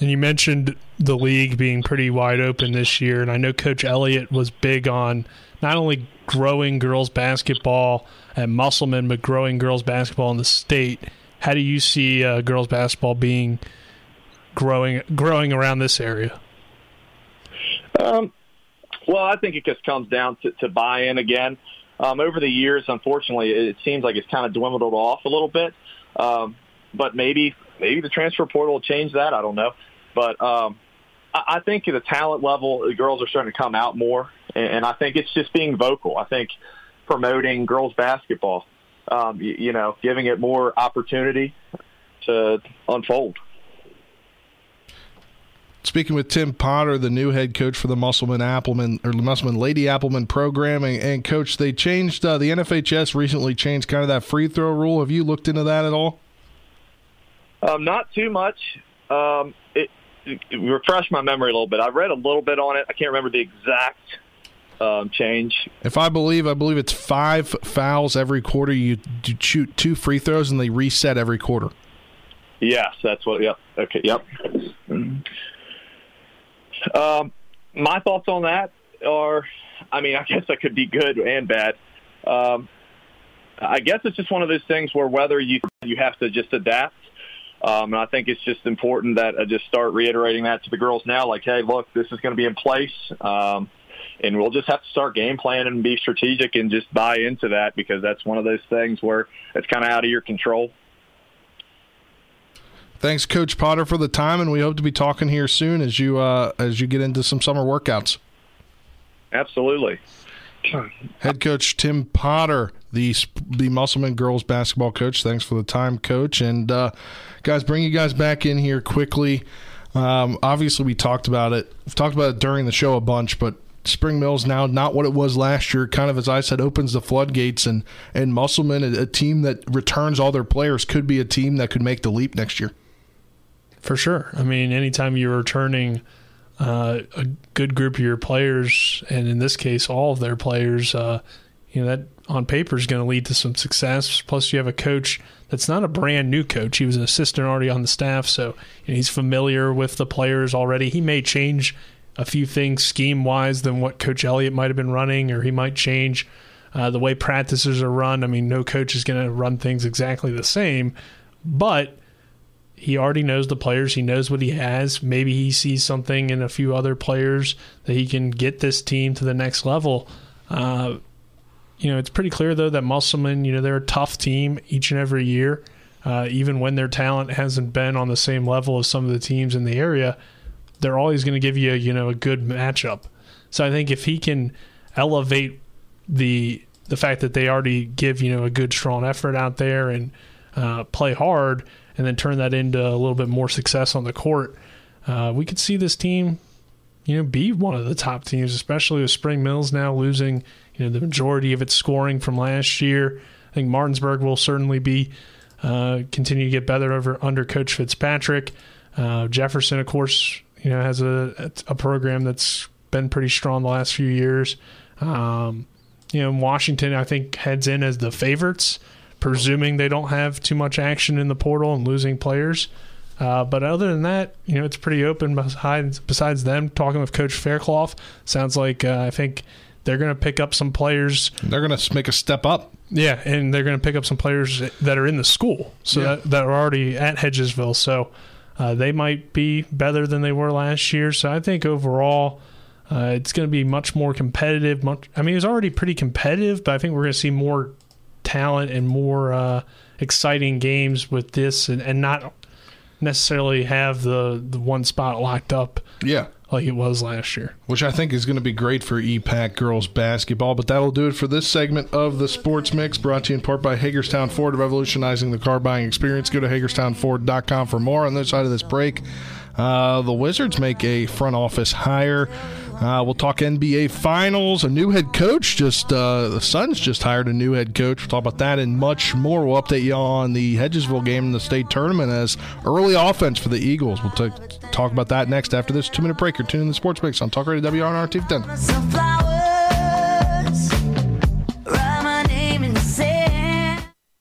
And you mentioned the league being pretty wide open this year, and I know Coach Elliott was big on not only growing girls basketball at Musselman, but growing girls basketball in the state. How do you see uh, girls basketball being growing growing around this area? Um, well, I think it just comes down to, to buy-in again. Um, over the years, unfortunately, it seems like it's kind of dwindled off a little bit. Um, but maybe maybe the transfer portal will change that. I don't know. But um, I, I think the talent level, the girls are starting to come out more, and, and I think it's just being vocal. I think promoting girls basketball, um, you, you know, giving it more opportunity to unfold. Speaking with Tim Potter, the new head coach for the Musselman Appleman or Musselman Lady Appleman program, and, and coach, they changed uh, the NFHS recently changed kind of that free throw rule. Have you looked into that at all? Um, not too much. Um, it, it, refresh my memory a little bit. I read a little bit on it. I can't remember the exact um, change. If I believe, I believe it's five fouls every quarter. You, you shoot two free throws, and they reset every quarter. Yes, that's what. Yep. Okay. Yep. Um, my thoughts on that are, I mean, I guess that could be good and bad. Um, I guess it's just one of those things where whether you you have to just adapt. Um, and I think it's just important that I just start reiterating that to the girls now, like, hey, look, this is going to be in place. Um, and we'll just have to start game planning and be strategic and just buy into that because that's one of those things where it's kind of out of your control. Thanks, Coach Potter, for the time, and we hope to be talking here soon as you uh, as you get into some summer workouts. Absolutely. Head coach Tim Potter, the the Musselman girls basketball coach. Thanks for the time, coach. And uh, guys, bring you guys back in here quickly. Um, obviously, we talked about it. We've talked about it during the show a bunch, but Spring Mills now not what it was last year. Kind of as I said, opens the floodgates, and and Musselman, a, a team that returns all their players, could be a team that could make the leap next year. For sure. I mean, anytime you're returning uh, a good group of your players, and in this case, all of their players, uh, you know, that on paper is going to lead to some success. Plus, you have a coach that's not a brand new coach. He was an assistant already on the staff, so you know, he's familiar with the players already. He may change a few things scheme wise than what Coach Elliott might have been running, or he might change uh, the way practices are run. I mean, no coach is going to run things exactly the same, but he already knows the players. He knows what he has. Maybe he sees something in a few other players that he can get this team to the next level. Uh, you know, it's pretty clear though that Musselman, you know, they're a tough team each and every year. Uh, even when their talent hasn't been on the same level as some of the teams in the area, they're always going to give you, you know, a good matchup. So I think if he can elevate the the fact that they already give, you know, a good strong effort out there and uh, play hard, and then turn that into a little bit more success on the court, uh, we could see this team, you know, be one of the top teams, especially with Spring Mills now losing, you know, the majority of its scoring from last year. I think Martinsburg will certainly be uh, continue to get better over under Coach Fitzpatrick. Uh, Jefferson, of course, you know, has a a program that's been pretty strong the last few years. Um, you know, Washington, I think, heads in as the favorites, presuming they don't have too much action in the portal and losing players. Uh, but other than that, you know, it's pretty open. Besides, besides them talking with Coach Faircloth, sounds like uh, I think they're going to pick up some players. They're going to make a step up. Yeah, and they're going to pick up some players that are in the school, so Yeah. that, that are already at Hedgesville. So uh, they might be better than they were last year. So I think overall, uh, it's going to be much more competitive. Much, I mean, it was already pretty competitive, but I think we're going to see more talent and more uh, exciting games with this, and, and not necessarily have the the one spot locked up. Yeah. Like it was last year. which I think is going to be great for EPAC girls basketball. But that'll do it for this segment of the Sports Mix, brought to you in part by Hagerstown Ford, revolutionizing the car buying experience. Go to HagerstownFord.com for more. On the other side of this break, uh, the Wizards make a front office hire. Uh, we'll talk NBA Finals, a new head coach. Just uh, the Suns just hired a new head coach. We'll talk about that and much more. We'll update you on the Hedgesville game in the state tournament as early offense for the Eagles. We'll t- talk about that next after this two minute break. You're tuning in the Sports Mix on Talk Radio WRNR 210.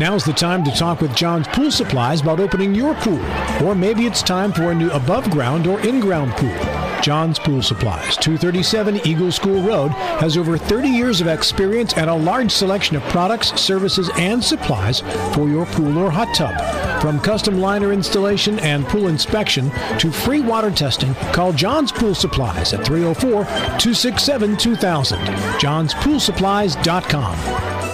Now's the time to talk with John's Pool Supplies about opening your pool. Or maybe it's time for a new above ground or in ground pool. John's Pool Supplies, 237 Eagle School Road, has over 30 years of experience and a large selection of products, services, and supplies for your pool or hot tub. From custom liner installation and pool inspection to free water testing, call John's Pool Supplies at 304 267 2000. John'sPoolSupplies.com.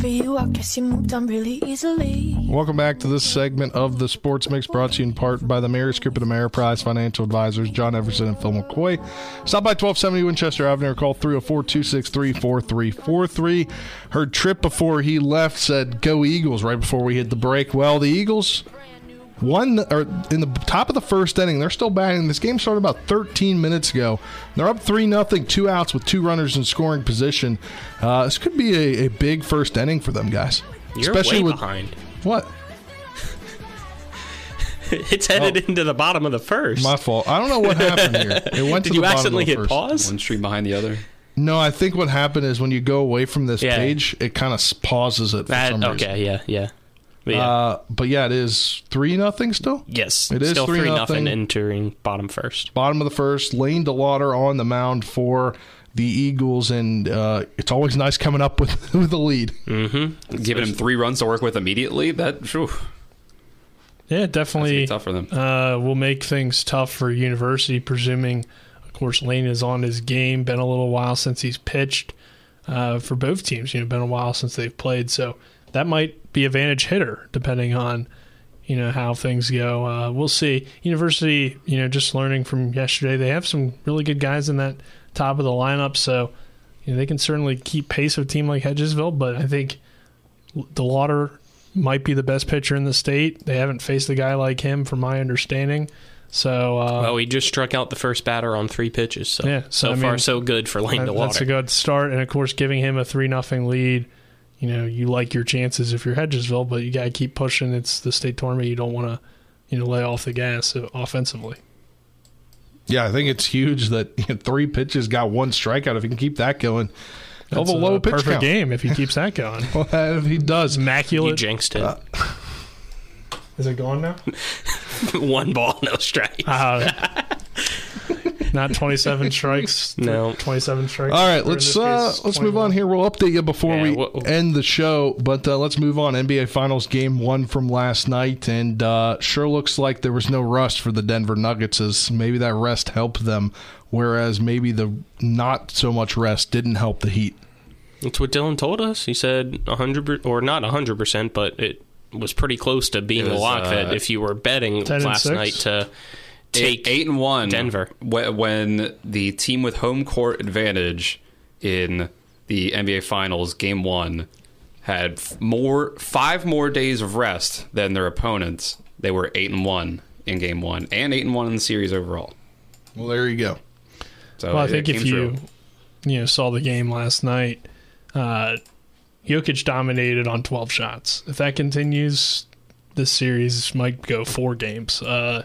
For you, I guess you moved on really easily. Welcome back to this segment of the Sports Mix brought to you in part by the Mayor's Script and Ameriprise Financial Advisors, John Everson and Phil McCoy. Stop by 1270 Winchester Avenue or call 304 263 4343. Heard Tripp before he left said, Go Eagles, right before we hit the break. Well, the Eagles won or in the top of the first inning. They're still batting. This game started about 13 minutes ago. They're up three nothing, two outs with two runners in scoring position. Uh, this could be a, a big first inning for them guys, You're especially way with behind. what it's headed into the bottom of the first. my fault. I don't know what happened here. It went Did to the you bottom accidentally of the hit first. pause? One stream behind the other. No, I think what happened is when you go away from this Yeah. page, it kind of pauses it for That- some reason. okay, yeah, yeah. But yeah. Uh, but yeah, it is three nothing still. yes, it is still three three nothing. nothing entering bottom first. Bottom of the first, Lane DeLauder on the mound for the Eagles, and uh, it's always nice coming up with with a lead. Mm-hmm. Giving him three runs to work with immediately. That whew, Yeah, definitely tough for them. Uh, will make things tough for University, presuming, of course, Lane is on his game. Been a little while since he's pitched uh, for both teams. You know, been a while since they've played, so that might be advantage hitter depending on you know how things go. Uh, we'll see. University, you know, just learning from yesterday, they have some really good guys in that top of the lineup, so you know they can certainly keep pace with a team like Hedgesville. But I think the water might be the best pitcher in the state. They haven't faced a guy like him, from my understanding. So, uh, well, he just struck out the first batter on three pitches. So, Yeah, so, so, I far so good for Lane that- That's a good start, and of course, giving him a three nothing lead. You know, you like your chances if you're Hedgesville, but you got to keep pushing. It's the state tournament. You don't want to, you know, lay off the gas offensively. Yeah, I think it's huge that you know, three pitches got one strikeout. If he can keep that going, he'll have That's a low pitch perfect count. game if he keeps that going. well, if he does, immaculate. You jinxed it. Uh, Is it gone now? One ball, no strikes. Uh, not 27 strikes. No. 27 strikes. All right, let's uh, case, let's move on here. We'll update you before Yeah, we we'll- end the show, but uh, let's move on. NBA Finals Game One from last night, and uh, sure looks like there was no rust for the Denver Nuggets. As maybe that rest helped them, whereas maybe the not so much rest didn't help the Heat. That's what Dylan told us. He said 100 or not 100%, but it was pretty close to being It a was, lock that uh, if you were betting last night to Eight, take eight and one Denver. when the team with home court advantage in the NBA Finals Game One had more five more days of rest than their opponents. They were eight and one in Game One and eight and one in the series overall. Well, there you go. So well, I think if you true. you know saw the game last night, uh, Jokic dominated on 12 shots. If that continues, this series might go four games. Uh,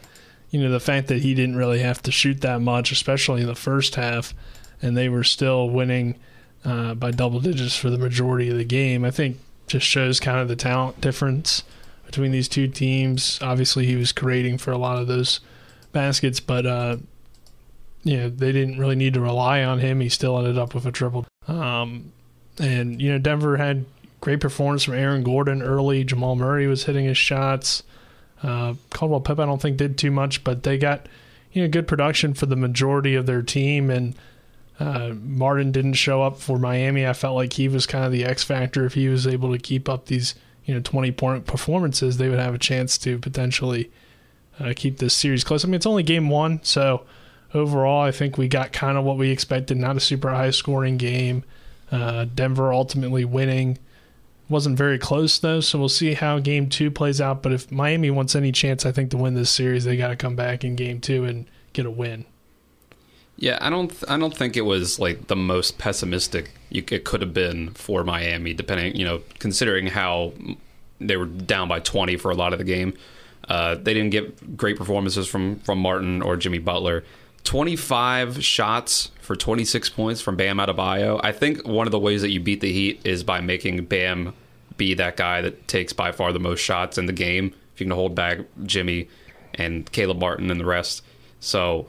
you know, the fact that he didn't really have to shoot that much, especially in the first half, and they were still winning uh, by double digits for the majority of the game, I think just shows kind of the talent difference between these two teams. Obviously, he was creating for a lot of those baskets, but uh, you know they didn't really need to rely on him. He still ended up with a triple. Um, and you know Denver had great performance from Aaron Gordon early. Jamal Murray was hitting his shots. Uh, Caldwell-Pope I don't think did too much, but they got you know good production for the majority of their team. And uh, Martin didn't show up for Miami. I felt like he was kind of the X factor. If he was able to keep up these you know twenty point performances, they would have a chance to potentially uh, keep this series close. I mean, it's only game one, so overall, I think we got kind of what we expected. Not a super high scoring game. Uh, Denver ultimately winning. Wasn't very close though, so we'll see how game two plays out. But if Miami wants any chance, I think to win this series, they got to come back in game two and get a win. Yeah, I don't. I don't think it was like the most pessimistic you, it could have been for Miami, depending, you know, considering how they were down by twenty for a lot of the game. Uh, they didn't get great performances from from Martin or Jimmy Butler. Twenty five shots for twenty six points from Bam Adebayo. I think one of the ways that you beat the Heat is by making Bam be that guy that takes by far the most shots in the game. If you can hold back Jimmy and Caleb Martin and the rest, so.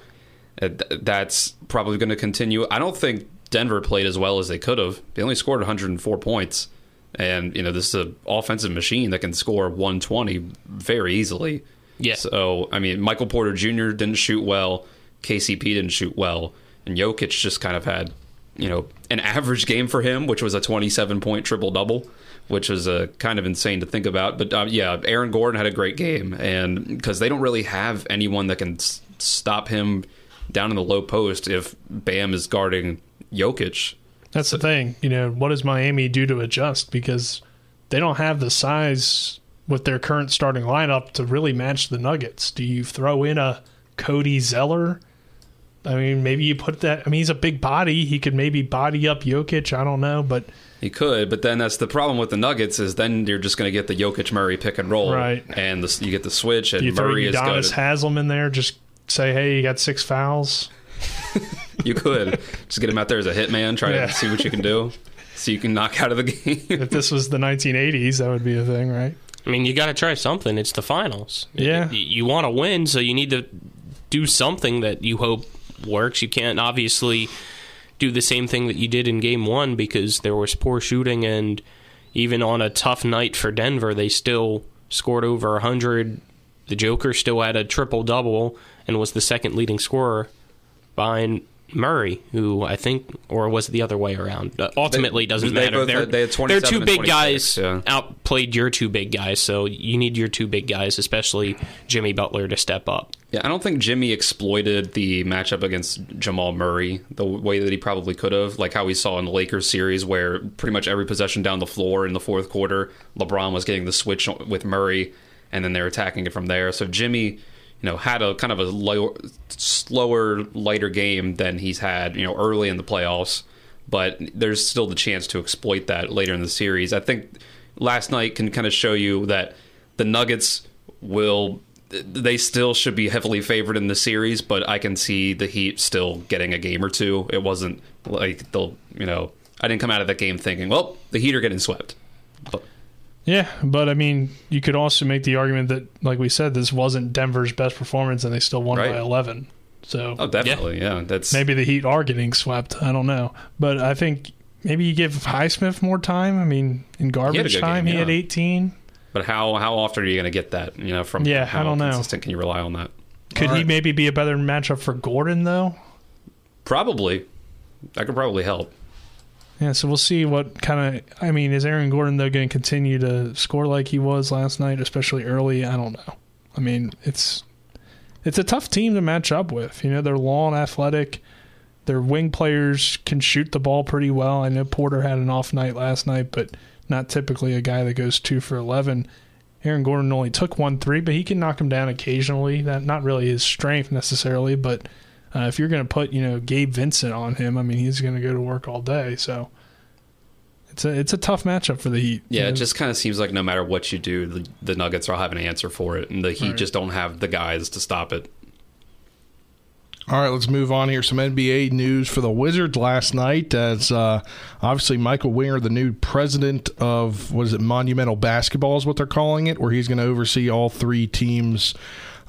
Uh, th- that's probably going to continue. I don't think Denver played as well as they could have. They only scored 104 points, and you know this is an offensive machine that can score 120 very easily. Yeah. So I mean, Michael Porter Jr. didn't shoot well. KCP didn't shoot well, and Jokic just kind of had you know an average game for him, which was a 27 point triple double. Which was uh, kind of insane to think about, but uh, yeah, Aaron Gordon had a great game, and because they don't really have anyone that can s- stop him down in the low post if Bam is guarding Jokic. That's the thing. You know, what does Miami do to adjust? Because they don't have the size with their current starting lineup to really match the Nuggets. Do you throw in a Cody Zeller? I mean, maybe you put that. I mean, he's a big body. He could maybe body up Jokic. I don't know, but He could, but then that's the problem with the Nuggets is then you're just going to get the Jokic Murray pick and roll, Right. And the, you get the switch, and do you throw Murray is Udonis good. Haslem in there? Just say, hey, you got six fouls. You could just get him out there as a hitman, try Yeah. to see what you can do, so you can knock out of the game. if this was the 1980s, that would be a thing, right? I mean, you got to try something. It's the finals. Yeah. Y- You want to win, so you need to do something that you hope works. You can't obviously do the same thing that you did in game one because there was poor shooting and even on a tough night for Denver, they still scored over 100. The Joker still had a triple double and was the second leading scorer behind Murray, who I think, or was it the other way around? Uh, ultimately, They- doesn't they matter. both They're, had- they had their two big guys yeah. outplayed your two big guys, so you need your two big guys, especially Jimmy Butler, to step up. Yeah, I don't think Jimmy exploited the matchup against Jamal Murray the way that he probably could have, like how we saw in the Lakers series, where pretty much every possession down the floor in the fourth quarter, LeBron was getting the switch with Murray, and then they're attacking it from there. So Jimmy, you know, had a kind of a low, slower, lighter game than he's had, you know, early in the playoffs. But there's still the chance to exploit that later in the series. I think last night can kind of show you that the Nuggets will they still should be heavily favored in the series, but I can see the Heat still getting a game or two. It wasn't like they'll, you know, I didn't come out of that game thinking, well, the Heat are getting swept. Yeah, but I mean, you could also make the argument that, like we said, this wasn't Denver's best performance, and they still won Right. by eleven. So oh, definitely, yeah. That's maybe the Heat are getting swept. I don't know, but I think maybe you give Highsmith more time. I mean, in garbage good time, game, he had eighteen. But how how often are you going to get that? You know, from Yeah, how I don't know. consistent can you rely on that? Could he maybe be a better matchup for Gordon though? Probably, that could probably help. Yeah, so we'll see what kind of. I mean, is Aaron Gordon though going to continue to score like he was last night, especially early? I don't know. I mean, it's it's a tough team to match up with. You know, they're long, athletic. Their wing players can shoot the ball pretty well. I know Porter had an off night last night, but not typically a guy that goes two for eleven. Aaron Gordon only took one three, but he can knock him down occasionally. That not really his strength necessarily, but uh, if you're going to put you know Gabe Vincent on him, I mean he's going to go to work all day. So it's a it's a tough matchup for the Heat. Yeah, You it just kind of seems like no matter what you do, the, the Nuggets will have an answer for it, and the Heat Right. just don't have the guys to stop it. All right, let's move on here. Some NBA news for the Wizards last night, as uh, obviously Michael Winger, the new president of what is it, Monumental Basketball, is what they're calling it, where he's going to oversee all three teams,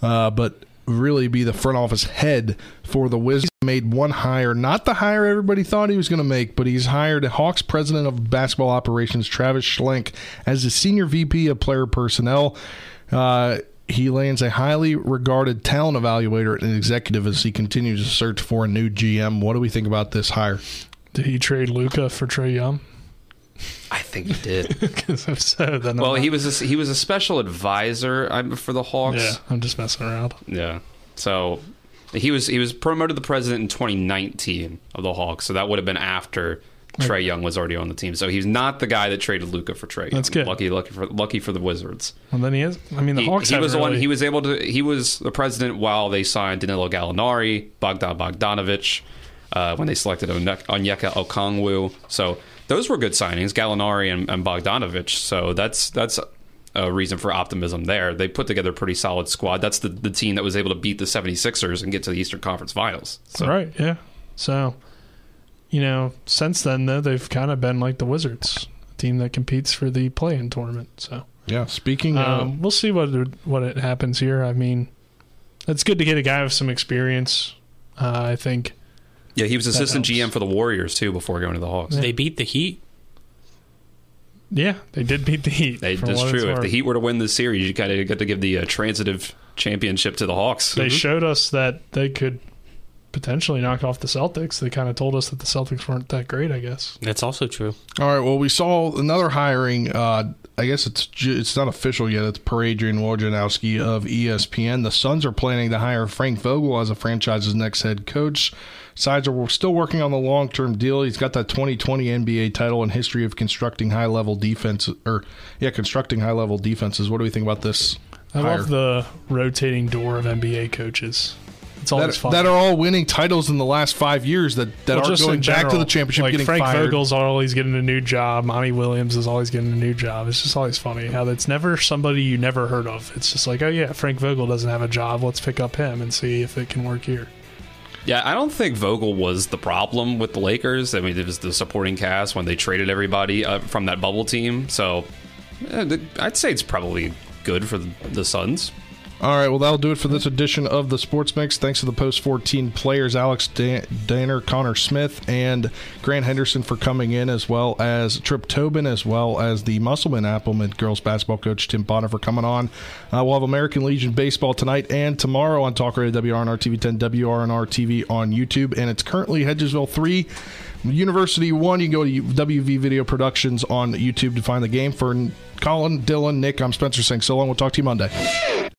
uh, but really be the front office head for the Wizards. Made one hire, not the hire everybody thought he was going to make, but he's hired Hawks president of basketball operations, Travis Schlenk, as the senior VP of player personnel. Uh, he lands a highly regarded talent evaluator and executive as he continues to search for a new GM. What do we think about this hire? did he trade Luka for Trae Young? I think he did. Because if so, then well, I'm he not- was a, he was a special advisor for the Hawks. Yeah, I'm just messing around. Yeah. So he was he was promoted to president in 2019 of the Hawks. So that would have been after Trae Young was already on the team. So he's not the guy that traded Luka for Trae. Young. That's good. Lucky, lucky for lucky for the Wizards. Well, then he is. I mean, the he, Hawks. he have was the one. He was able to. He was the president while they signed Danilo Gallinari, Bogdan Bogdanovich, uh, when they selected Onyeka Onyeka Okongwu. So those were good signings, Gallinari and, and Bogdanovich. So that's that's a reason for optimism there. They put together a pretty solid squad. That's the, the team that was able to beat the 76ers and get to the Eastern Conference Finals. So Right. Yeah. So, you know, since then though, they've kind of been like the Wizards, a team that competes for the play-in tournament. So, Yeah, speaking of. um, we'll see what what it happens here. I mean, it's good to get a guy with some experience. Uh, I think. Yeah, he was assistant helps. GM for the Warriors too before going to the Hawks. They beat the Heat. Yeah, they did beat the Heat. They, that's it's true. If the. Heat were to win this series, you kind of got to give the uh, transitive championship to the Hawks. They showed us that they could potentially knock off the Celtics. They kind of told us that the Celtics weren't that great. I guess. That's also true. All right. Well, we saw another hiring. Uh, I guess it's it's not official yet. It's per Adrian Wojnarowski of ESPN. The Suns are planning to hire Frank Vogel as a franchise's next head coach. Sides are still working on the long term deal. He's got that 2020 NBA title and history of constructing high level defense, or yeah, constructing high level defenses. What do we think about this? I hire? love the rotating door of NBA coaches. It's always that, fun. that are all winning titles in the last five years that, that Well, aren't just going in back to the championship, Like Frank fired. Vogel's always getting a new job. Monty Williams is always getting a new job. It's just always funny how it's never somebody you never heard of. It's just like, oh yeah, Frank Vogel doesn't have a job. Let's pick up him and see if it can work here. Yeah, I don't think Vogel was the problem with the Lakers. I mean, it was the supporting cast when they traded everybody uh, from that bubble team. So eh, I'd say it's probably good for the, the Suns. All right, well, that'll do it for this edition of the Sports Mix. Thanks to the Post 14 players, Alex Dan- Danner, Connor Smith, and Grant Henderson for coming in, as well as Tripp Tobin, as well as the Musselman Appleman girls basketball coach Tim Bonner for coming on. Uh, we'll have American Legion baseball tonight and tomorrow on Talk Radio WRNR TV 10, WRNR TV on YouTube, and it's currently Hedgesville 3. University 1, you can go to WV Video Productions on YouTube to find the game. For Colin, Dylan, Nick, I'm Spencer saying so long. We'll talk to you Monday.